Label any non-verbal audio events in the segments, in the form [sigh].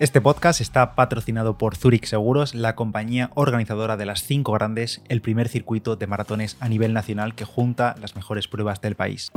Este podcast está patrocinado por Zurich Seguros, la compañía organizadora de las cinco grandes, el primer circuito de maratones a nivel nacional que junta las mejores pruebas del país.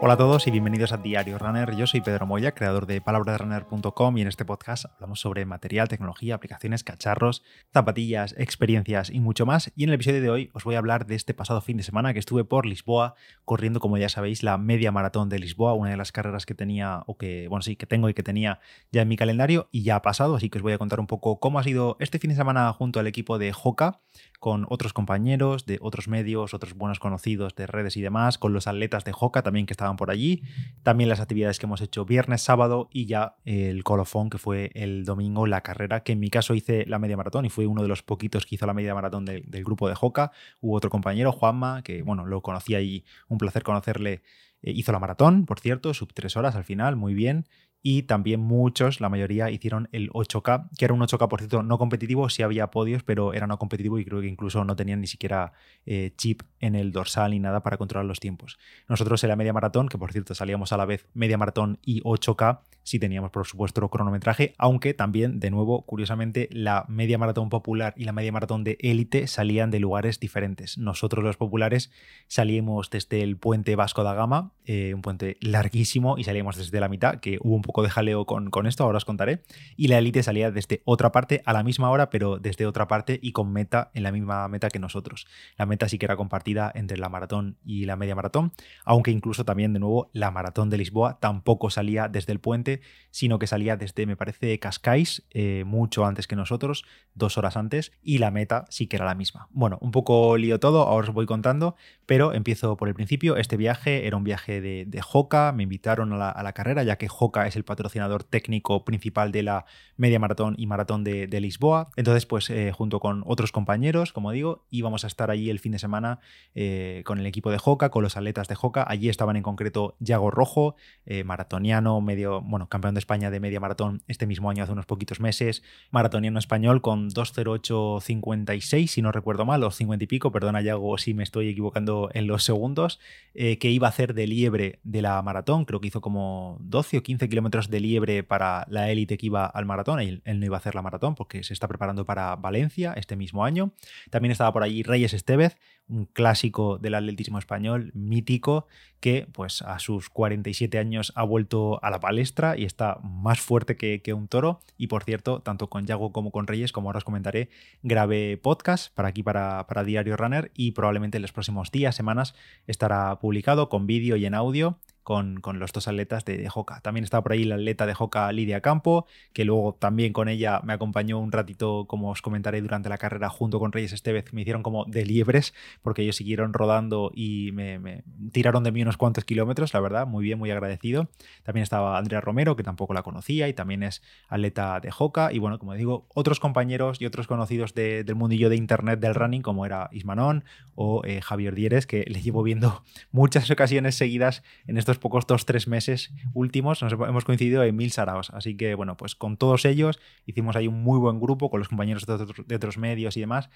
Hola a todos y bienvenidos a Diario Runner. Yo soy Pedro Moya, creador de palabraderunner.com y en este podcast hablamos sobre material, tecnología, aplicaciones, cacharros, zapatillas, experiencias y mucho más. Y en el episodio de hoy os voy a hablar de este pasado fin de semana que estuve por Lisboa corriendo, como ya sabéis, la media maratón de Lisboa, una de las carreras que tenía o que, bueno, sí, que tengo y que tenía ya en mi calendario y ya ha pasado, así que os voy a contar un poco cómo ha sido este fin de semana junto al equipo de Hoka con otros compañeros de otros medios, otros buenos conocidos de redes y demás, con los atletas de Hoka también que estaban por allí. También las actividades que hemos hecho viernes, sábado y ya el colofón que fue el domingo, la carrera, que en mi caso hice la media maratón y fue uno de los poquitos que hizo la media maratón del grupo de Joca. Hubo otro compañero, Juanma, que bueno, lo conocía y un placer conocerle. Eh, hizo la maratón, por cierto, sub tres horas al final, muy bien y también muchos, la mayoría, hicieron el 8K, que era un 8K, por cierto, no competitivo, sí había podios, pero era no competitivo y creo que incluso no tenían ni siquiera eh, chip en el dorsal ni nada para controlar los tiempos. Nosotros en la media maratón, que por cierto salíamos a la vez media maratón y 8K, sí teníamos por supuesto cronometraje, aunque también, de nuevo, curiosamente, la media maratón popular y la media maratón de élite salían de lugares diferentes. Nosotros los populares salíamos desde el puente Vasco da Gama, eh, un puente larguísimo, y salíamos desde la mitad, que hubo un poco de jaleo con, con esto, ahora os contaré. Y la élite salía desde otra parte a la misma hora, pero desde otra parte y con meta en la misma meta que nosotros. La meta sí que era compartida entre la maratón y la media maratón, aunque incluso también, de nuevo, la maratón de Lisboa tampoco salía desde el puente, sino que salía desde, me parece, Cascais, eh, mucho antes que nosotros, dos horas antes, y la meta sí que era la misma. Bueno, un poco lío todo, ahora os voy contando, pero empiezo por el principio. Este viaje era un viaje de, de Hoka, me invitaron a la, carrera, ya que Hoka es el patrocinador técnico principal de la media maratón y maratón de, Lisboa. Entonces, pues eh, junto con otros compañeros, como digo, íbamos a estar allí el fin de semana eh, con el equipo de Joca, con los atletas de Joca. Allí estaban en concreto Yago Rojo, eh, maratoniano, medio, bueno, campeón de España de media maratón este mismo año, hace unos poquitos meses, maratoniano español con 2.08.56, si no recuerdo mal, o 50 y pico, perdona Yago si me estoy equivocando en los segundos, que iba a hacer de liebre de la maratón, creo que hizo como 12 o 15 kilómetros de liebre para la élite que iba al maratón. Él, él, no iba a hacer la maratón porque se está preparando para Valencia este mismo año. También estaba por allí Reyes Estevez, un clásico del atletismo español, mítico, que pues a sus 47 años ha vuelto a la palestra y está más fuerte que, que un toro. Y por cierto, tanto con Yago como con Reyes, como os comentaré, grabé podcast para aquí, para, para Diario Runner, y probablemente en los próximos días, semanas, estará publicado con vídeo y en audio con, los dos atletas de, de. También estaba por ahí la atleta de Joca Lidia Campo, que luego también con ella me acompañó un ratito, como os comentaré durante la carrera, junto con Reyes Estevez, me hicieron como de liebres, porque ellos siguieron rodando y me, tiraron de mí unos cuantos kilómetros, la verdad, muy bien, muy agradecido. También estaba Andrea Romero, que tampoco la conocía y también es atleta de Joca. Y bueno, como digo, otros compañeros y otros conocidos del mundillo de internet del running, como era Ismanón o eh, Javier Dieres, que les llevo viendo [laughs] muchas ocasiones seguidas en estos pocos dos, tres meses últimos nos hemos coincidido en mil saraos. Así que, bueno, pues con todos ellos hicimos ahí un muy buen grupo con los compañeros de otros, de otros medios y demás.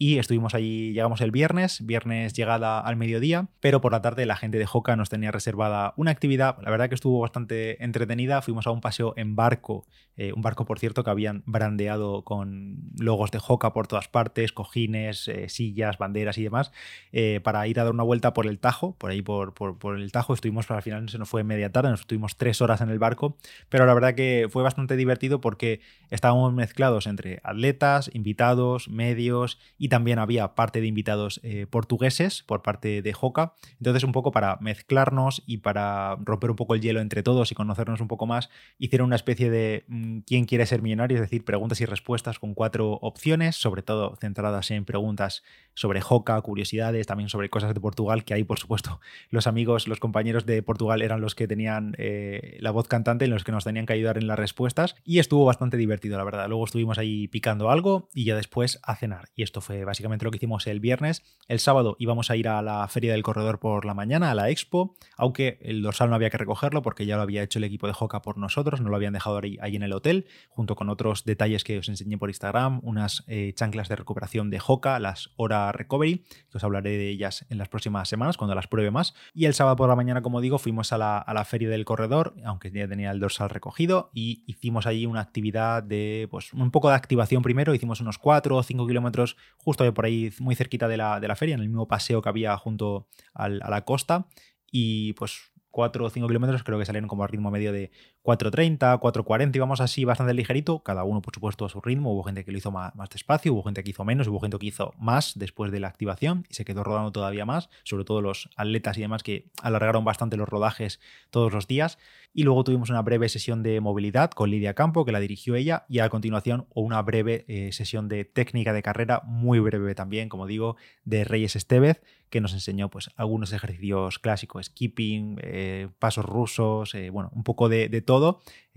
Y estuvimos allí, llegamos el viernes, viernes llegada al mediodía, pero por la tarde la gente de Joca nos tenía reservada una actividad, la verdad que estuvo bastante entretenida. Fuimos a un paseo en barco, eh, un barco, por cierto, que habían brandeado con logos de Joca por todas partes, cojines, eh, sillas, banderas y demás, eh, para ir a dar una vuelta por el Tajo, por ahí por, por, el Tajo. Estuvimos para final se nos fue media tarde, nos estuvimos tres horas en el barco, pero la verdad que fue bastante divertido porque estábamos mezclados entre atletas, invitados, medios y también había parte de invitados eh, portugueses por parte de Joca. Entonces un poco para mezclarnos y para romper un poco el hielo entre todos y conocernos un poco más, hicieron una especie de mm, quién quiere ser millonario, es decir, preguntas y respuestas con cuatro opciones, sobre todo centradas en preguntas sobre Joca, curiosidades, también sobre cosas de Portugal, que ahí por supuesto [laughs] los amigos, los compañeros de Portugal eran los que tenían eh, la voz cantante, en los que nos tenían que ayudar en las respuestas. Y estuvo bastante divertido, la verdad. Luego estuvimos ahí picando algo y ya después a cenar. Y esto fue básicamente lo que hicimos el viernes. El sábado íbamos a ir a la Feria del Corredor por la mañana, a la Expo, aunque el dorsal no había que recogerlo porque ya lo había hecho el equipo de Joca por nosotros, no lo habían dejado ahí, en el hotel, junto con otros detalles que os enseñé por Instagram, unas eh, chanclas de recuperación de Joca, las Hora Recovery, que os hablaré de ellas en las próximas semanas cuando las pruebe más. Y el sábado por la mañana, como digo, fuimos a la, a la, feria del corredor, aunque ya tenía el dorsal recogido, y hicimos allí una actividad de, pues un poco de activación primero, hicimos unos 4 o 5 kilómetros justo por ahí, muy cerquita de la, de la feria, en el mismo paseo que había junto al, a la costa, y pues 4 o 5 kilómetros creo que salieron como a ritmo medio de 4.30, 4.40, íbamos así bastante ligerito, cada uno por supuesto a su ritmo, hubo gente que lo hizo más, más, despacio, hubo gente que hizo menos, hubo gente que hizo más después de la activación y se quedó rodando todavía más, sobre todo los atletas y demás que alargaron bastante los rodajes todos los días. Y luego tuvimos una breve sesión de movilidad con Lidia Campo, que la dirigió ella, y a continuación una breve eh, sesión de técnica de carrera, muy breve también, como digo, de Reyes Estevez, que nos enseñó pues, algunos ejercicios clásicos, skipping, eh, pasos rusos, eh, bueno, un poco de, de todo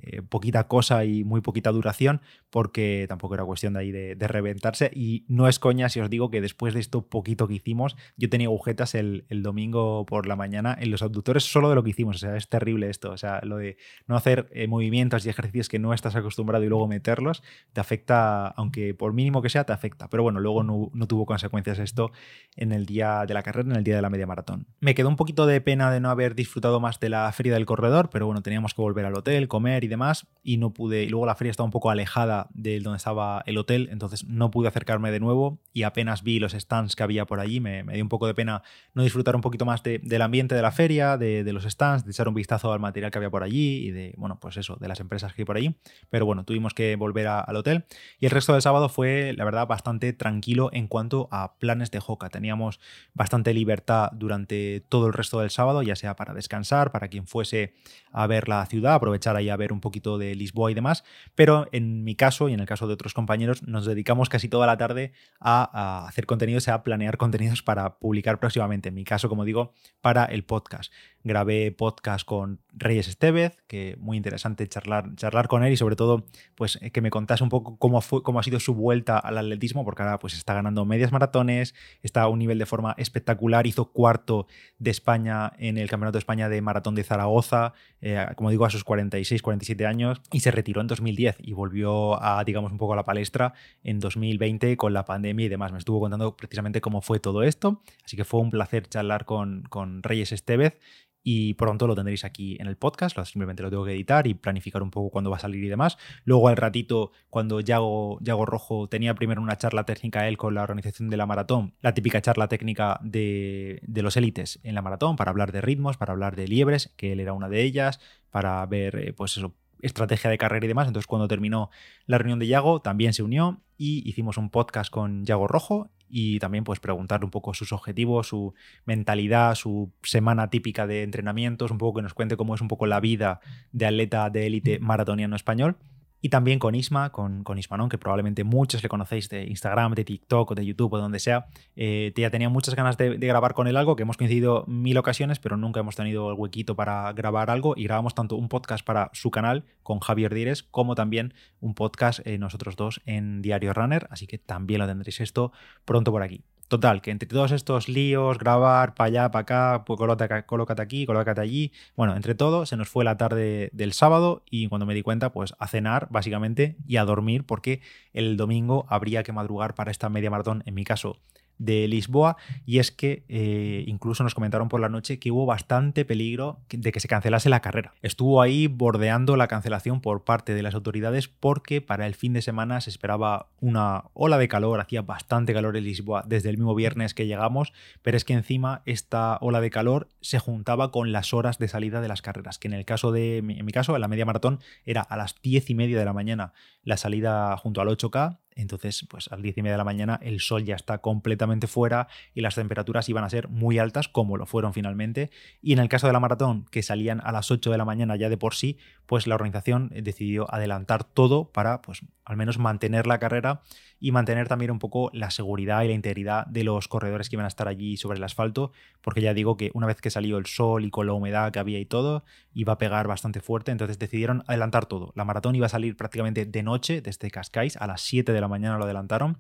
eh, poquita cosa y muy poquita duración, porque tampoco era cuestión de ahí de, reventarse. Y no es coña si os digo que después de esto poquito que hicimos, yo tenía agujetas el, domingo por la mañana en los abductores solo de lo que hicimos. O sea, es terrible esto. O sea, lo de no hacer eh, movimientos y ejercicios que no estás acostumbrado y luego meterlos, te afecta, aunque por mínimo que sea, te afecta. Pero bueno, luego no, no tuvo consecuencias esto en el día de la carrera, en el día de la media maratón. Me quedó un poquito de pena de no haber disfrutado más de la feria del corredor, pero bueno, teníamos que volver al hotel, comer y demás y no pude, y luego la feria estaba un poco alejada de donde estaba el hotel, entonces no pude acercarme de nuevo y apenas vi los stands que había por allí, me, dio un poco de pena no disfrutar un poquito más del ambiente de la feria, de, los stands, de echar un vistazo al material que había por allí y de, bueno, pues eso, de las empresas que hay por allí, pero bueno, tuvimos que volver al hotel y el resto del sábado fue, la verdad, bastante tranquilo en cuanto a planes de Joca, teníamos bastante libertad durante todo el resto del sábado, ya sea para descansar, para quien fuese a ver la ciudad, aprovechar ahí a ver un poquito de Lisboa y demás, pero en mi caso y en el caso de otros compañeros nos dedicamos casi toda la tarde a, hacer contenidos, a planear contenidos para publicar próximamente. En mi caso, como digo, para el podcast. Grabé podcast con Reyes Estevez, que muy interesante charlar, charlar con él y sobre todo pues que me contase un poco cómo, fue, cómo ha sido su vuelta al atletismo, porque ahora pues está ganando medias maratones, está a un nivel de forma espectacular, hizo cuarto de España en el Campeonato de España de Maratón de Zaragoza, eh, como digo, a sus 46, 47 años, y se retiró en 2010 y volvió a, digamos, un poco a la palestra en 2020 con la pandemia y demás. Me estuvo contando precisamente cómo fue todo esto, así que fue un placer charlar con, con Reyes Estevez y pronto lo tendréis aquí en el podcast, simplemente lo tengo que editar y planificar un poco cuándo va a salir y demás. Luego al ratito, cuando Yago, Yago Rojo tenía primero una charla técnica él con la organización de la maratón, la típica charla técnica de, de los élites en la maratón, para hablar de ritmos, para hablar de liebres, que él era una de ellas, para ver, eh, pues eso, estrategia de carrera y demás. Entonces, cuando terminó la reunión de Yago, también se unió y hicimos un podcast con Yago Rojo y también pues preguntarle un poco sus objetivos, su mentalidad, su semana típica de entrenamientos, un poco que nos cuente cómo es un poco la vida de atleta de élite maratoniano español. Y también con Isma, con, con Ismanón, que probablemente muchos le conocéis de Instagram, de TikTok o de YouTube o donde sea. Eh, ya tenía muchas ganas de, grabar con él algo, que hemos coincidido mil ocasiones, pero nunca hemos tenido el huequito para grabar algo. Y grabamos tanto un podcast para su canal con Javier Dires, como también un podcast eh, nosotros dos en Diario Runner. Así que también lo tendréis esto pronto por aquí. Total, que entre todos estos líos, grabar para allá, para acá, pues colócate, aquí, colócate allí, bueno, entre todo se nos fue la tarde del sábado y cuando me di cuenta, pues a cenar básicamente y a dormir porque el domingo habría que madrugar para esta media maratón, en mi caso de Lisboa y es que eh, incluso nos comentaron por la noche que hubo bastante peligro de que se cancelase la carrera. Estuvo ahí bordeando la cancelación por parte de las autoridades porque para el fin de semana se esperaba una ola de calor, hacía bastante calor en Lisboa desde el mismo viernes que llegamos, pero es que encima esta ola de calor se juntaba con las horas de salida de las carreras, que en el caso de, en mi caso, en la media maratón era a las 10 y media de la mañana la salida junto al 8K entonces, pues a las 10 y media de la mañana el sol ya está completamente fuera y las temperaturas iban a ser muy altas, como lo fueron finalmente. Y en el caso de la maratón, que salían a las 8 de la mañana ya de por sí, pues la organización decidió adelantar todo para, pues, al menos mantener la carrera y mantener también un poco la seguridad y la integridad de los corredores que iban a estar allí sobre el asfalto, porque ya digo que una vez que salió el sol y con la humedad que había y todo, iba a pegar bastante fuerte, entonces decidieron adelantar todo. La maratón iba a salir prácticamente de noche desde Cascais, a las 7 de la mañana lo adelantaron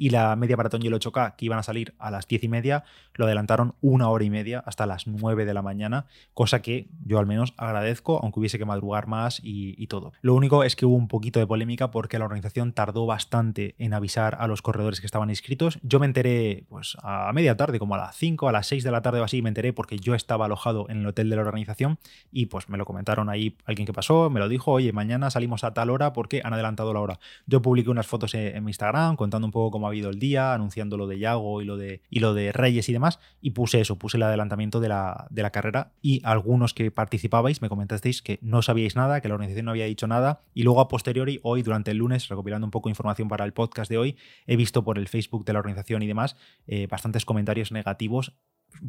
y la media maratón y el 8K que iban a salir a las 10 y media lo adelantaron una hora y media hasta las 9 de la mañana, cosa que yo al menos agradezco, aunque hubiese que madrugar más y, todo. Lo único es que hubo un poquito de polémica porque la organización tardó bastante en avisar a los corredores que estaban inscritos. Yo me enteré pues a media tarde, como a las 5, a las 6 de la tarde o así, me enteré porque yo estaba alojado en el hotel de la organización y pues me lo comentaron ahí alguien que pasó, me lo dijo, oye, mañana salimos a tal hora porque han adelantado la hora. Yo publiqué unas fotos en, mi Instagram contando un poco cómo ha el día, anunciando lo de Yago y lo de, y lo de Reyes y demás, y puse eso, puse el adelantamiento de la, de la carrera y algunos que participabais me comentasteis que no sabíais nada, que la organización no había dicho nada, y luego a posteriori, hoy durante el lunes, recopilando un poco de información para el podcast de hoy, he visto por el Facebook de la organización y demás eh, bastantes comentarios negativos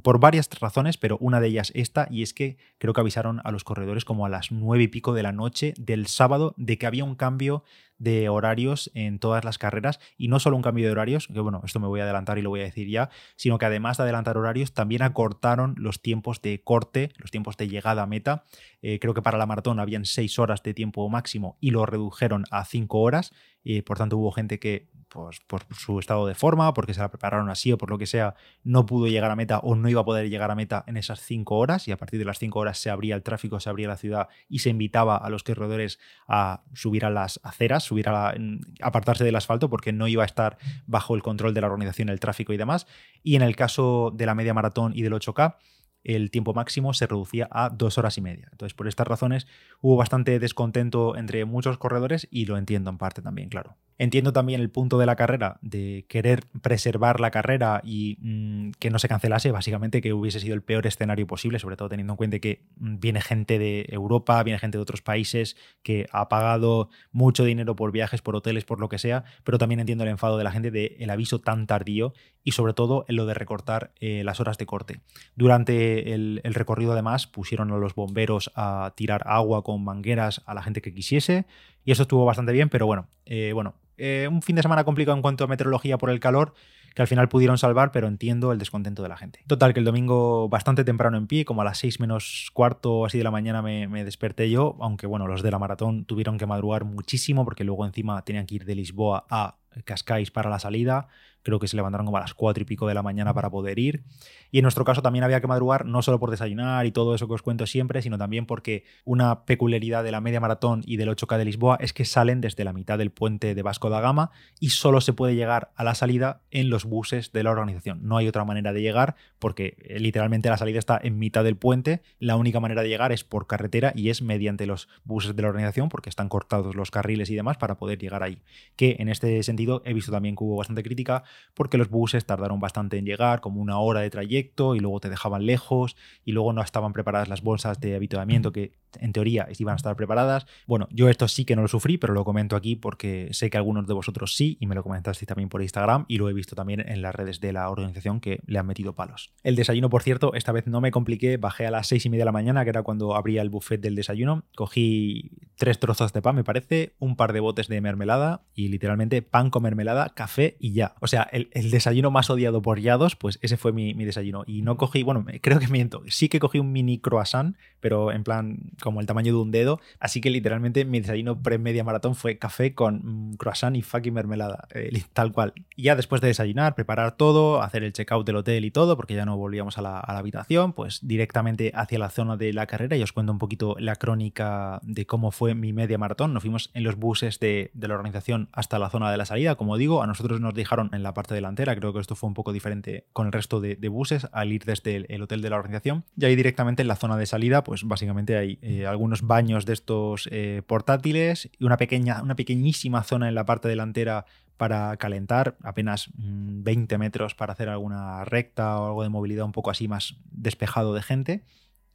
por varias razones, pero una de ellas esta, y es que creo que avisaron a los corredores como a las nueve y pico de la noche del sábado de que había un cambio de horarios en todas las carreras, y no solo un cambio de horarios, que bueno, esto me voy a adelantar y lo voy a decir ya, sino que además de adelantar horarios, también acortaron los tiempos de corte, los tiempos de llegada a meta. Eh, creo que para la maratón habían seis horas de tiempo máximo y lo redujeron a cinco horas, y por tanto hubo gente que pues, por su estado de forma, porque se la prepararon así o por lo que sea, no pudo llegar a meta o no iba a poder llegar a meta en esas cinco horas y a partir de las cinco horas se abría el tráfico, se abría la ciudad y se invitaba a los corredores a subir a las aceras, subir a apartarse del asfalto porque no iba a estar bajo el control de la organización el tráfico y demás. Y en el caso de la media maratón y del 8K, el tiempo máximo se reducía a dos horas y media. Entonces, por estas razones, hubo bastante descontento entre muchos corredores y lo entiendo en parte también, claro. Entiendo también el punto de la carrera, de querer preservar la carrera y mm, que no se cancelase, básicamente que hubiese sido el peor escenario posible, sobre todo teniendo en cuenta que mm, viene gente de Europa, viene gente de otros países que ha pagado mucho dinero por viajes, por hoteles, por lo que sea, pero también entiendo el enfado de la gente del el aviso tan tardío y sobre todo en lo de recortar eh, las horas de corte. Durante el, recorrido además pusieron a los bomberos a tirar agua con mangueras a la gente que quisiese y eso estuvo bastante bien, pero bueno, eh, bueno, eh, un fin de semana complicado en cuanto a meteorología por el calor, que al final pudieron salvar, pero entiendo el descontento de la gente. Total, que el domingo bastante temprano en pie, como a las 6 menos cuarto así de la mañana me, me, desperté yo, aunque bueno, los de la maratón tuvieron que madrugar muchísimo porque luego encima tenían que ir de Lisboa a Cascais para la salida creo que se levantaron como a las cuatro y pico de la mañana para poder ir. Y en nuestro caso también había que madrugar, no solo por desayunar y todo eso que os cuento siempre, sino también porque una peculiaridad de la media maratón y del 8K de Lisboa es que salen desde la mitad del puente de Vasco da Gama y solo se puede llegar a la salida en los buses de la organización. No hay otra manera de llegar porque eh, literalmente la salida está en mitad del puente. La única manera de llegar es por carretera y es mediante los buses de la organización porque están cortados los carriles y demás para poder llegar ahí. Que en este sentido he visto también que hubo bastante crítica porque los buses tardaron bastante en llegar, como una hora de trayecto, y luego te dejaban lejos, y luego no estaban preparadas las bolsas de habituamiento que en teoría iban a estar preparadas. Bueno, yo esto sí que no lo sufrí, pero lo comento aquí porque sé que algunos de vosotros sí, y me lo comentasteis también por Instagram, y lo he visto también en las redes de la organización que le han metido palos. El desayuno, por cierto, esta vez no me compliqué, bajé a las seis y media de la mañana, que era cuando abría el buffet del desayuno, cogí tres trozos de pan, me parece, un par de botes de mermelada, y literalmente pan con mermelada, café y ya. O sea, el, desayuno más odiado por Yados, pues ese fue mi, mi desayuno. Y no cogí, bueno, creo que miento, sí que cogí un mini croissant, pero en plan como el tamaño de un dedo. Así que literalmente mi desayuno pre-media maratón fue café con mm, croissant y fucking mermelada, eh, [laughs] tal cual. Y ya después de desayunar, preparar todo, hacer el checkout del hotel y todo, porque ya no volvíamos a la, habitación, pues directamente hacia la zona de la carrera y os cuento un poquito la crónica de cómo fue mi media maratón. Nos fuimos en los buses de, la organización hasta la zona de la salida, como digo, a nosotros nos dejaron en la parte delantera, creo que esto fue un poco diferente con el resto de, buses al ir desde el, hotel de la organización. Y ahí directamente en la zona de salida, pues básicamente hay eh, algunos baños de estos eh, portátiles y una pequeña, una pequeñísima zona en la parte delantera para calentar, apenas 20 mm, metros para hacer alguna recta o algo de movilidad un poco así más despejado de gente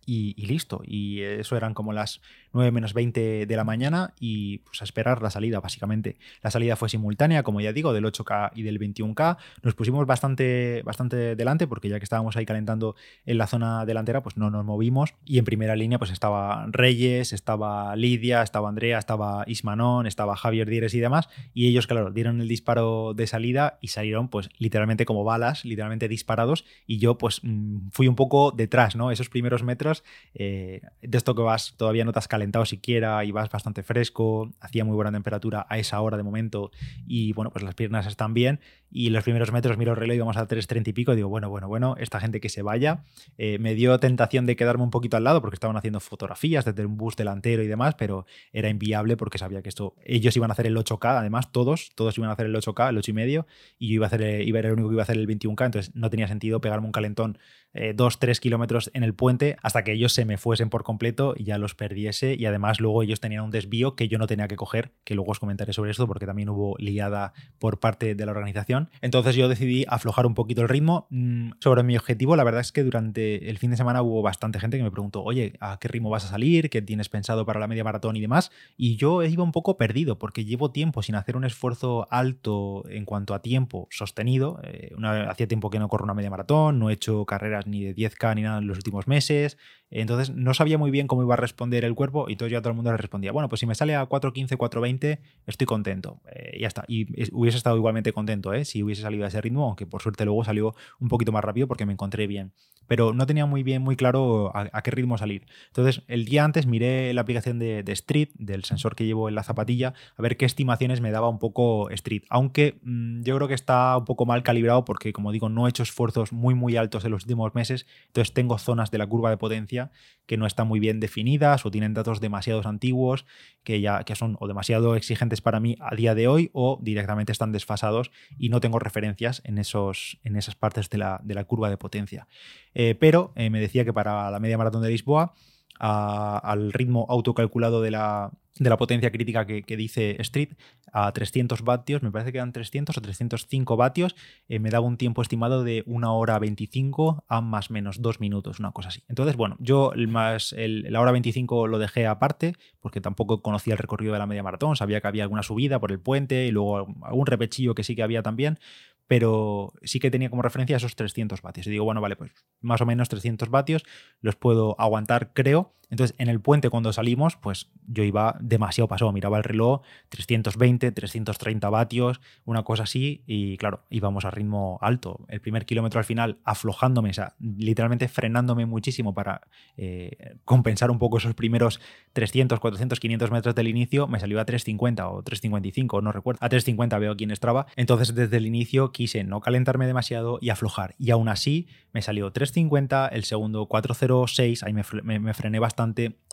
y, listo. Y eso eran como las 9 menos 20 de la mañana y pues a esperar la salida, básicamente. La salida fue simultánea, como ya digo, del 8K y del 21K. Nos pusimos bastante, bastante delante porque ya que estábamos ahí calentando en la zona delantera, pues no nos movimos. Y en primera línea pues estaba Reyes, estaba Lidia, estaba Andrea, estaba Ismanón, estaba Javier Dieres y demás. Y ellos, claro, dieron el disparo de salida y salieron pues literalmente como balas, literalmente disparados. Y yo pues mm, fui un poco detrás, ¿no? Esos primeros metros eh, de esto que vas, todavía no te has calentado siquiera, ibas bastante fresco, hacía muy buena temperatura a esa hora de momento y bueno, pues las piernas están bien y los primeros metros miro el reloj y vamos a 3.30 y pico digo, bueno, bueno, bueno, esta gente que se vaya. Eh, me dio tentación de quedarme un poquito al lado porque estaban haciendo fotografías desde un bus delantero y demás, pero era inviable porque sabía que esto, ellos iban a hacer el 8K, además todos, todos iban a hacer el 8K, el 8 y medio, y yo iba a, hacer, iba a ser el único que iba a hacer el 21K, entonces no tenía sentido pegarme un calentón 2-3 eh, kilómetros en el puente hasta que ellos se me fuesen por completo y ya los perdiese y además luego ellos tenían un desvío que yo no tenía que coger, que luego os comentaré sobre esto porque también hubo liada por parte de la organización. Entonces yo decidí aflojar un poquito el ritmo. Mm, sobre mi objetivo, la verdad es que durante el fin de semana hubo bastante gente que me preguntó, oye, ¿a qué ritmo vas a salir? ¿Qué tienes pensado para la media maratón y demás? Y yo iba un poco perdido porque llevo tiempo sin hacer un esfuerzo alto en cuanto a tiempo sostenido. Eh, hacía tiempo que no corro una media maratón, no he hecho carreras ni de 10K ni nada en los últimos meses. Entonces no sabía muy bien cómo iba a responder el cuerpo y todo ya todo el mundo le respondía, bueno, pues si me sale a 4.15, 4.20, estoy contento. Eh, ya está. Y hubiese estado igualmente contento ¿eh? Si hubiese salido a ese ritmo, aunque por suerte luego salió un poquito más rápido porque me encontré bien. Pero no tenía muy bien, muy claro a, qué ritmo salir. Entonces el día antes miré la aplicación de, Street, del sensor que llevo en la zapatilla, a ver qué estimaciones me daba un poco Street. Aunque mm, yo creo que está un poco mal calibrado porque, como digo, no he hecho esfuerzos muy, muy altos en los últimos meses. Entonces tengo zonas de la curva de potencia que no están muy bien definidas o tienen datos demasiados antiguos que ya que son o demasiado exigentes para mí a día de hoy o directamente están desfasados y no tengo referencias en, esos, en esas partes de la, de la curva de potencia. Eh, pero eh, me decía que para la media maratón de Lisboa, al ritmo autocalculado de la, de la potencia crítica que, dice Street a 300 vatios, me parece que eran 300 o 305 vatios, eh, me daba un tiempo estimado de 1 hora 25 a más o menos 2 minutos, una cosa así. Entonces, bueno, yo más la hora 25 lo dejé aparte porque tampoco conocía el recorrido de la media maratón, sabía que había alguna subida por el puente y luego algún repechillo que sí que había también, pero sí que tenía como referencia esos 300 vatios. Y digo, bueno, vale, pues más o menos 300 vatios los puedo aguantar, creo. Entonces, en el puente cuando salimos, pues yo iba demasiado pasado, miraba el reloj, 320, 330 vatios, una cosa así, y claro, íbamos a ritmo alto. El primer kilómetro al final aflojándome, o sea, literalmente frenándome muchísimo para eh, compensar un poco esos primeros 300, 400, 500 metros del inicio, me salió a 350 o 355, no recuerdo, a 350 veo aquí en Strava. Entonces, desde el inicio quise no calentarme demasiado y aflojar, y aún así me salió 350, el segundo 406, ahí me, me frené bastante,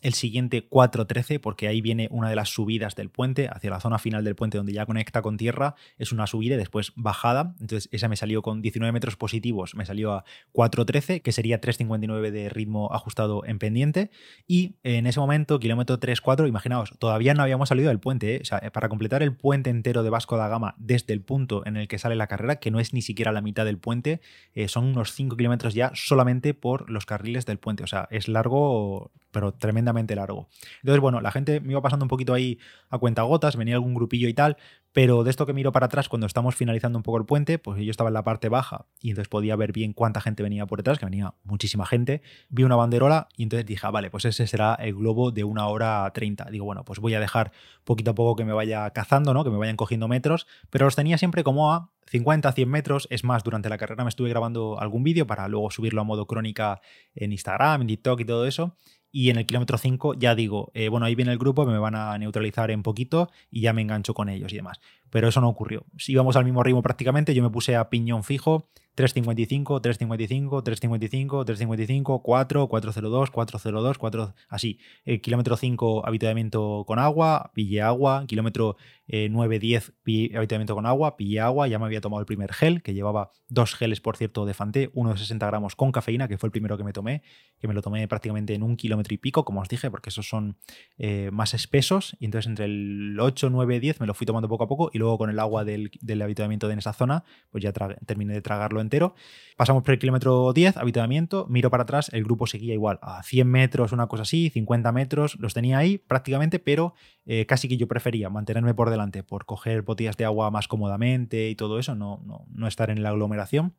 el siguiente 413, porque ahí viene una de las subidas del puente, hacia la zona final del puente donde ya conecta con tierra, es una subida y después bajada. Entonces esa me salió con 19 metros positivos, me salió a 4.13, que sería 3.59 de ritmo ajustado en pendiente. Y en ese momento, kilómetro 3.4, imaginaos, todavía no habíamos salido del puente. ¿eh? O sea, para completar el puente entero de Vasco da Gama desde el punto en el que sale la carrera, que no es ni siquiera la mitad del puente, eh, son unos 5 kilómetros ya solamente por los carriles del puente. O sea, es largo, pero tremendamente largo. Entonces, bueno, la gente me iba pasando un poquito ahí a cuentagotas, venía algún grupillo y tal, pero de esto que miro para atrás cuando estamos finalizando un poco el puente, pues yo estaba en la parte baja y entonces podía ver bien cuánta gente venía por detrás, que venía muchísima gente. Vi una banderola y entonces dije, ah, vale, pues ese será el globo de una hora 30. Digo, bueno, pues voy a dejar poquito a poco que me vaya cazando, ¿no? Que me vayan cogiendo metros, pero los tenía siempre como a 50, 100 metros. Es más, durante la carrera me estuve grabando algún vídeo para luego subirlo a modo crónica en Instagram, en TikTok y todo eso y en el kilómetro 5 ya digo, eh, bueno, ahí viene el grupo, me van a neutralizar en poquito y ya me engancho con ellos y demás. Pero eso no ocurrió. Íbamos al mismo ritmo prácticamente, yo me puse a piñón fijo 355, 355, 355, 355, 4, 402, 402, 4, así. Eh, kilómetro 5, habituamiento con agua, pillé agua. Kilómetro 9, 10, habituamiento con agua, pillé agua. Ya me había tomado el primer gel, que llevaba dos geles, por cierto, de Fanté, uno de 60 gramos con cafeína, que fue el primero que me tomé, que me lo tomé prácticamente en un kilómetro y pico, como os dije, porque esos son eh, más espesos. Y entonces entre el 8, 9, 10 me lo fui tomando poco a poco y luego con el agua del, del habituamiento de esa zona, pues ya terminé de tragarlo entero. Pasamos por el kilómetro 10, habituamiento, miro para atrás, el grupo seguía igual, a 100 metros, una cosa así, 50 metros, los tenía ahí prácticamente, pero eh, casi que yo prefería mantenerme por delante, por coger botellas de agua más cómodamente y todo eso, no, no, no estar en la aglomeración.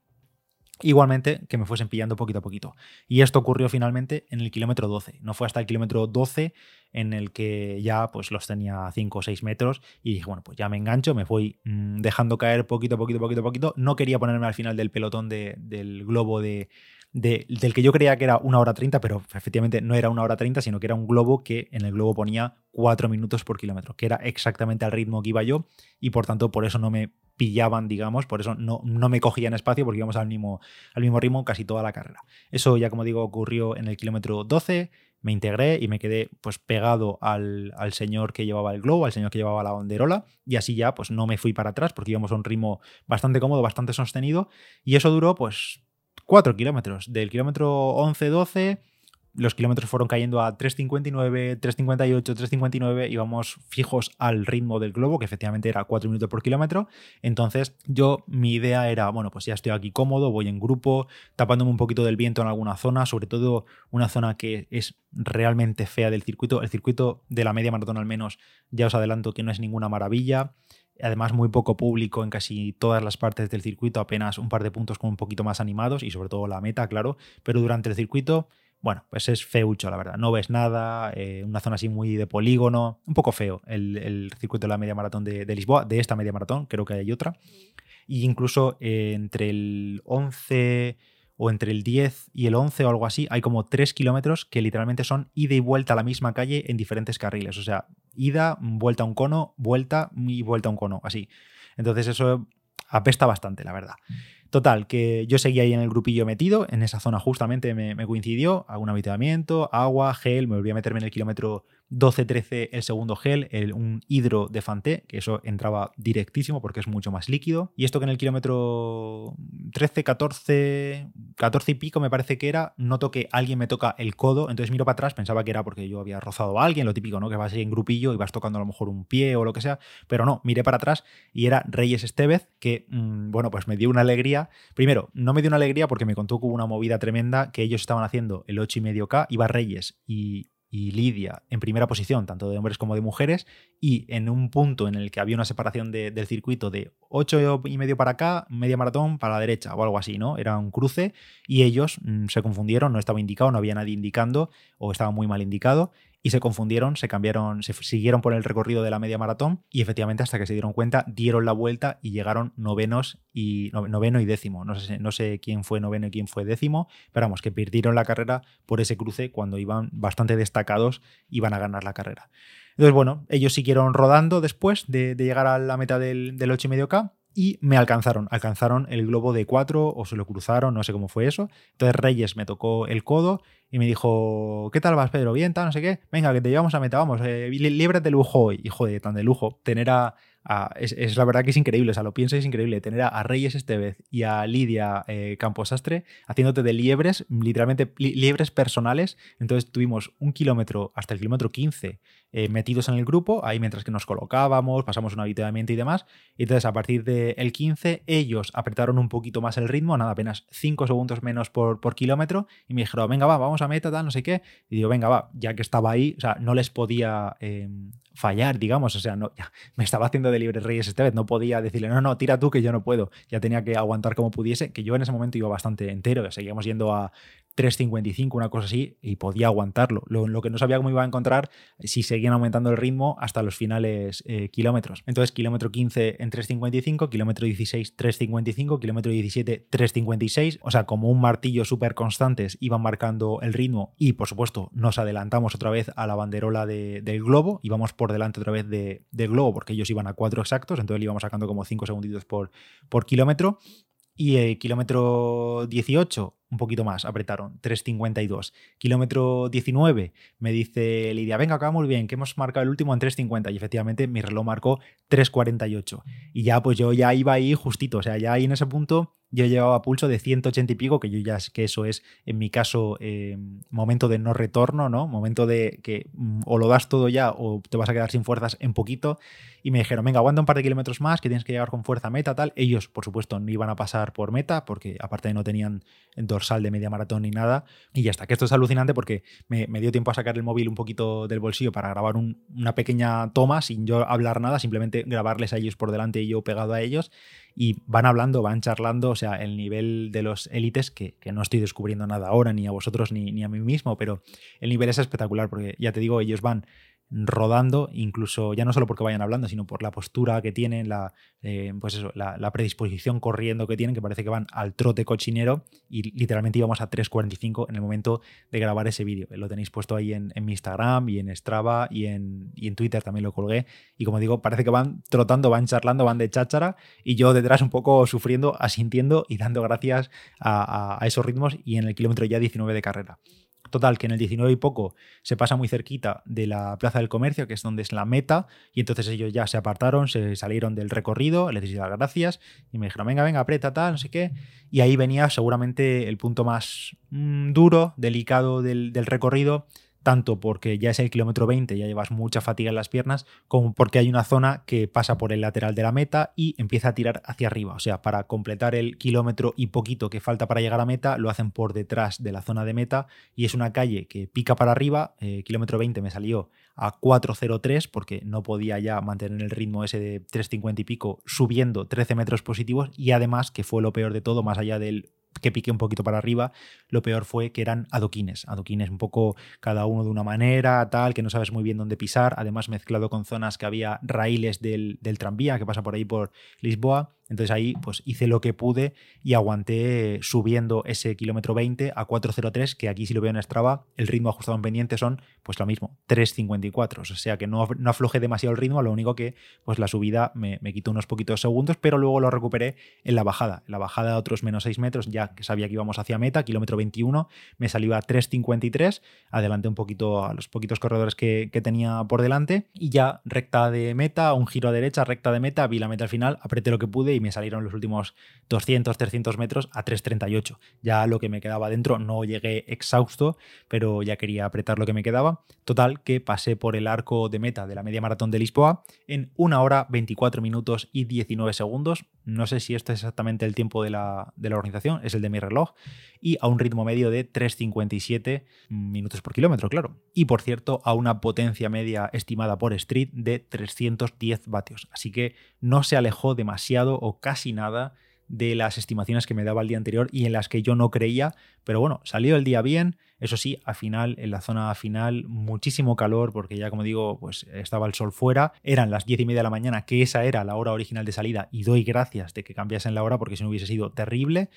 Igualmente que me fuesen pillando poquito a poquito. Y esto ocurrió finalmente en el kilómetro 12. No fue hasta el kilómetro 12 en el que ya pues los tenía a 5 o 6 metros y dije, bueno, pues ya me engancho, me voy mm, dejando caer poquito, poquito, poquito, poquito. No quería ponerme al final del pelotón del globo de, del que yo creía que era una hora 30, pero efectivamente no era una hora 30, sino que era un globo que en el globo ponía 4 minutos por kilómetro, que era exactamente al ritmo que iba yo y por tanto por eso no me pillaban, digamos, por eso no, no me cogían espacio porque íbamos al mismo, al mismo ritmo casi toda la carrera. Eso ya como digo ocurrió en el kilómetro 12, me integré y me quedé pues pegado al, al, señor que llevaba el globo, al señor que llevaba la banderola y así ya pues no me fui para atrás porque íbamos a un ritmo bastante cómodo, bastante sostenido y eso duró pues 4 kilómetros, del kilómetro 11-12 los kilómetros fueron cayendo a 3.59, 3.58, 3.59, íbamos fijos al ritmo del globo, que efectivamente era 4 minutos por kilómetro. Entonces, yo, mi idea era, bueno, pues ya estoy aquí cómodo, voy en grupo, tapándome un poquito del viento en alguna zona, sobre todo una zona que es realmente fea del circuito. El circuito de la media maratón, al menos, ya os adelanto que no es ninguna maravilla. Además, muy poco público en casi todas las partes del circuito, apenas un par de puntos con un poquito más animados y sobre todo la meta, claro. Pero durante el circuito bueno, pues es feucho, la verdad. No ves nada, eh, una zona así muy de polígono, un poco feo el, circuito de la media maratón de, Lisboa, de esta media maratón, creo que hay otra. Y incluso eh, entre el 11 o entre el 10 y el 11 o algo así, hay como 3 kilómetros que literalmente son ida y vuelta a la misma calle en diferentes carriles. O sea, ida, vuelta a un cono, vuelta y vuelta a un cono, así. Entonces eso apesta bastante, la verdad. Total, que yo seguía ahí en el grupillo metido, en esa zona justamente me, me coincidió, algún habituamiento, agua, gel, me volví a meterme en el kilómetro 12-13 el segundo gel, el, un hidro de Fanté, que eso entraba directísimo porque es mucho más líquido. Y esto que en el kilómetro 13, 14, 14 y pico me parece que era, noto que alguien me toca el codo, entonces miro para atrás, pensaba que era porque yo había rozado a alguien, lo típico, ¿no? Que vas ahí en grupillo y vas tocando a lo mejor un pie o lo que sea, pero no, miré para atrás y era Reyes Estevez, que, mm, bueno, pues me dio una alegría. Primero, no me dio una alegría porque me contó que hubo una movida tremenda que ellos estaban haciendo el 8 y medio K, iba Reyes y y Lidia en primera posición, tanto de hombres como de mujeres, y en un punto en el que había una separación del circuito de 8 y medio para acá, media maratón para la derecha o algo así, ¿no? Era un cruce y ellos mm, se confundieron, no estaba indicado, no había nadie indicando o estaba muy mal indicado y se confundieron, se cambiaron, se siguieron por el recorrido de la media maratón y efectivamente hasta que se dieron cuenta dieron la vuelta y llegaron novenos y noveno y décimo. No sé, no sé quién fue noveno y quién fue décimo, pero vamos, que perdieron la carrera por ese cruce cuando iban bastante destacados, iban a ganar la carrera. Entonces, bueno, ellos siguieron rodando después de, llegar a la meta del, del 8 y y me alcanzaron. Alcanzaron el globo de 4 o se lo cruzaron, no sé cómo fue eso. Entonces Reyes me tocó el codo y me dijo, ¿qué tal vas, Pedro? Bien, tal, no sé qué. Venga, que te llevamos a meta, vamos, eh, de lujo hoy. Hijo de tan de lujo, tener a, es, la verdad que es increíble, o sea, lo pienso es increíble, tener a, Reyes Estevez y a Lidia eh, Camposastre haciéndote de liebres, literalmente liebres personales. Entonces tuvimos un kilómetro hasta el kilómetro 15 eh, metidos en el grupo, ahí mientras que nos colocábamos, pasamos un habituamiento y demás. Y entonces a partir del 15 ellos apretaron un poquito más el ritmo, nada, apenas 5 segundos menos por, por kilómetro, y me dijeron, venga, va, vamos a meta, tal, no sé qué. Y digo, venga, va, ya que estaba ahí, o sea, no les podía em, fallar, digamos, o sea, no, ya, [laughs] me estaba haciendo de libre Reyes esta vez, no podía decirle, no, no, tira tú que yo no puedo, ya tenía que aguantar como pudiese, que yo en ese momento iba bastante entero, seguíamos yendo a 3.55, una cosa así, y podía aguantarlo. Lo, que no sabía cómo iba a encontrar si seguían aumentando el ritmo hasta los finales eh, kilómetros. Entonces, kilómetro 15 en 3.55, kilómetro 16 3.55, kilómetro 17 3.56, o sea, como un martillo súper constantes iban marcando el ritmo y, por supuesto, nos adelantamos otra vez a la banderola del globo, íbamos por delante otra vez de, del globo porque ellos iban a 4 exactos, entonces íbamos sacando como 5 segunditos por, por kilómetro. Y el kilómetro 18 un poquito más, apretaron, 3.52. Kilómetro 19, me dice Lidia, venga, muy bien, que hemos marcado el último en 3.50 y efectivamente mi reloj marcó 3.48. Y ya pues yo ya iba ahí justito, o sea, ya ahí en ese punto yo llevaba pulso de 180 y pico, que yo ya sé que eso es, en mi caso, eh, momento de no retorno, ¿no? Momento de que mm, o lo das todo ya o te vas a quedar sin fuerzas en poquito. Y me dijeron, venga, aguanta un par de kilómetros más, que tienes que llegar con fuerza meta, tal. Ellos, por supuesto, no iban a pasar por meta, porque aparte no tenían dorsal de media maratón ni nada. Y ya está, que esto es alucinante porque me, dio tiempo a sacar el móvil un poquito del bolsillo para grabar una pequeña toma sin yo hablar nada, simplemente grabarles a ellos por delante y yo pegado a ellos y van hablando, van charlando, o el nivel de los élites, que, no estoy descubriendo nada ahora, ni a vosotros ni, ni, a mí mismo, pero el nivel es espectacular, porque ya te digo, ellos van rodando, incluso ya no solo porque vayan hablando, sino por la postura que tienen, la, eh, pues eso, la, predisposición corriendo que tienen, que parece que van al trote cochinero y literalmente íbamos a 3.45 en el momento de grabar ese vídeo. Lo tenéis puesto ahí en, mi Instagram y en Strava y en, en, Twitter también lo colgué. Y como digo, parece que van trotando, van charlando, van de cháchara y yo detrás un poco sufriendo, asintiendo y dando gracias a, a esos ritmos y en el kilómetro ya 19 de carrera. Total, que en el 19 y poco se pasa muy cerquita de la Plaza del Comercio, que es donde es la meta, y entonces ellos ya se apartaron, se salieron del recorrido, les di las gracias y me dijeron, venga, venga, aprieta, tal, no sé qué. Y ahí venía seguramente el punto más mm, duro, delicado del, del recorrido, tanto porque ya es el kilómetro 20, ya llevas mucha fatiga en las piernas, como porque hay una zona que pasa por el lateral de la meta y empieza a tirar hacia arriba. O sea, para completar el kilómetro y poquito que falta para llegar a meta, lo hacen por detrás de la zona de meta y es una calle que pica para arriba. Eh, kilómetro 20 me salió a 4.03 porque no podía ya mantener el ritmo ese de 3.50 y pico subiendo 13 metros positivos y además, que fue lo peor de todo, más allá del que piqué un poquito para arriba, lo peor fue que eran adoquines, adoquines un poco cada uno de una manera, tal, que no sabes muy bien dónde pisar, además mezclado con zonas que había raíles del, del tranvía que pasa por ahí por Lisboa, entonces ahí pues hice lo que pude y aguanté subiendo ese kilómetro 20 a 4.03, que aquí si lo veo en Strava, el ritmo ajustado en pendiente son pues lo mismo, 3.54. O sea que no, no aflojé demasiado el ritmo, lo único que pues la subida me, me, quitó unos poquitos segundos, pero luego lo recuperé en la bajada. En la bajada otros menos 6 metros, ya que sabía que íbamos hacia meta, kilómetro 21, me salió a 3.53, adelanté un poquito a los poquitos corredores que, que tenía por delante y ya recta de meta, un giro a derecha, recta de meta, vi la meta al final, apreté lo que pude y me salieron los últimos 200, 300 metros a 3.38. Ya lo que me quedaba dentro no llegué exhausto, pero ya quería apretar lo que me quedaba. Total, que pasé por el arco de meta de la media maratón de Lisboa en 1 hora 24 minutos y 19 segundos. No sé si esto es exactamente el tiempo de la, de la organización, es el de mi reloj, y a un ritmo medio de 3.57 minutos por kilómetro, claro. Y por cierto, a una potencia media estimada por Street de 310 vatios. Así que no se alejó demasiado o casi nada de las estimaciones que me daba el día anterior y en las que yo no creía, pero bueno, salió el día bien, eso sí, al final, en la zona final, muchísimo calor, porque ya como digo, pues estaba el sol fuera, eran las diez y media de la mañana, que esa era la hora original de salida, y doy gracias de que cambiasen la hora, porque si no hubiese sido terrible.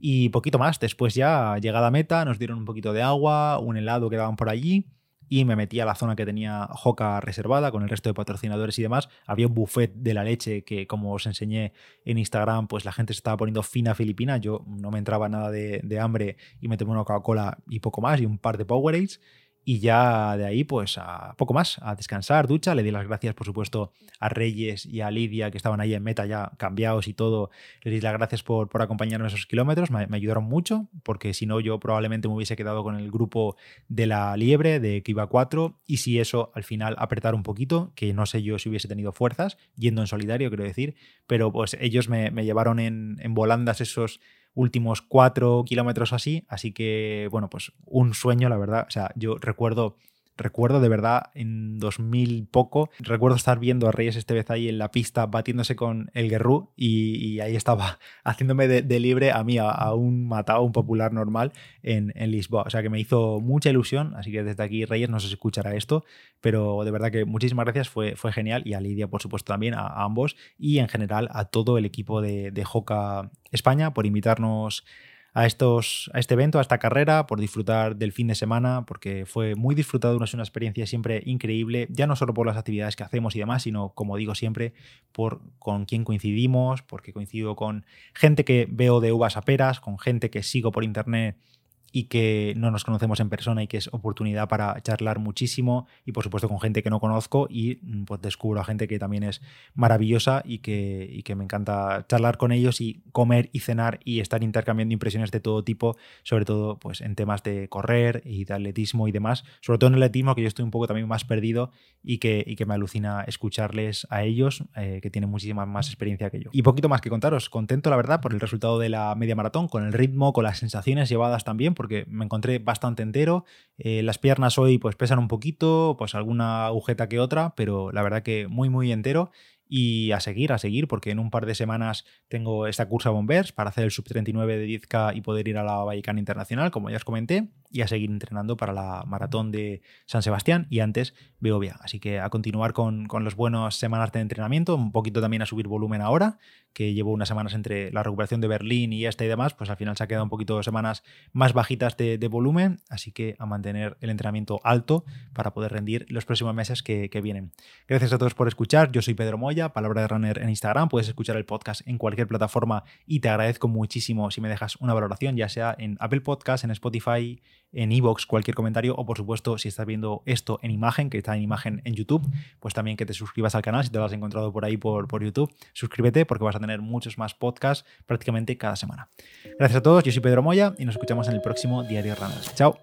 Y poquito más, después ya llegada a meta, nos dieron un poquito de agua, un helado que daban por allí, y me metí a la zona que tenía Joca reservada con el resto de patrocinadores y demás. Había un buffet de la leche que, como os enseñé en Instagram, pues la gente se estaba poniendo fina filipina. Yo no me entraba nada de, de hambre y me tomé una Coca-Cola y poco más y un par de Powerades. Y ya de ahí, pues a poco más, a descansar, ducha. Le di las gracias, por supuesto, a Reyes y a Lidia, que estaban ahí en meta ya cambiados y todo. Les di las gracias por, por acompañarme esos kilómetros. Me, ayudaron mucho, porque si no, yo probablemente me hubiese quedado con el grupo de la liebre, de que iba 4. Y si eso al final apretar un poquito, que no sé yo si hubiese tenido fuerzas, yendo en solidario, quiero decir. Pero pues ellos me, me llevaron en, en volandas esos últimos cuatro kilómetros así. Así que, bueno, pues un sueño, la verdad. O sea, yo recuerdo recuerdo de verdad en 2000 poco, recuerdo estar viendo a Reyes este vez ahí en la pista batiéndose con el Guerrú y, ahí estaba [laughs] haciéndome de, libre a mí, a, un matado, un popular normal en, Lisboa. O sea que me hizo mucha ilusión, así que desde aquí Reyes no se escuchará esto, pero de verdad que muchísimas gracias, fue, fue genial y a Lidia por supuesto también, a, ambos y en general a todo el equipo de, de España por invitarnos a, estos, a este evento, a esta carrera, por disfrutar del fin de semana, porque fue muy disfrutado, es una experiencia siempre increíble, ya no solo por las actividades que hacemos y demás, sino, como digo siempre, por con quién coincidimos, porque coincido con gente que veo de uvas a peras, con gente que sigo por internet y que no nos conocemos en persona y que es oportunidad para charlar muchísimo y por supuesto con gente que no conozco y mm, pues descubro a gente que también es maravillosa y que, y que me encanta charlar con ellos y comer y cenar y estar intercambiando impresiones de todo tipo, sobre todo pues en temas de correr y de atletismo y demás, sobre todo en el atletismo que yo estoy un poco también más perdido y que, y que me alucina escucharles a ellos eh, que tienen muchísima más experiencia que yo. Y poquito más que contaros, contento la verdad por el resultado de la media maratón, con el ritmo, con las sensaciones llevadas también porque me encontré bastante entero. Eh, las piernas hoy pues pesan un poquito, pues alguna agujeta que otra, pero la verdad que muy muy entero y a seguir, a seguir, porque en un par de semanas tengo esta cursa Bombers para hacer el sub 39 de 10K y poder ir a la Vallecana Internacional, como ya os comenté. Y a seguir entrenando para la maratón de San Sebastián y antes Beovia. Así que a continuar con, con los buenos semanas de entrenamiento, un poquito también a subir volumen ahora, que llevo unas semanas entre la recuperación de Berlín y esta y demás, pues al final se ha quedado un poquito semanas más bajitas de, volumen, así que a mantener el entrenamiento alto para poder rendir los próximos meses que, que vienen. Gracias a todos por escuchar, yo soy Pedro Moya, Palabra de Runner en Instagram, puedes escuchar el podcast en cualquier plataforma y te agradezco muchísimo si me dejas una valoración, ya sea en Apple Podcast, en Spotify, en Evox, cualquier comentario, o por supuesto, si estás viendo esto en imagen, que está en imagen en YouTube, pues también que te suscribas al canal si te lo has encontrado por ahí por, por YouTube. Suscríbete porque vas a tener muchos más podcasts prácticamente cada semana. Gracias a todos, yo soy Pedro Moya y nos escuchamos en el próximo Diario Runner. Chao.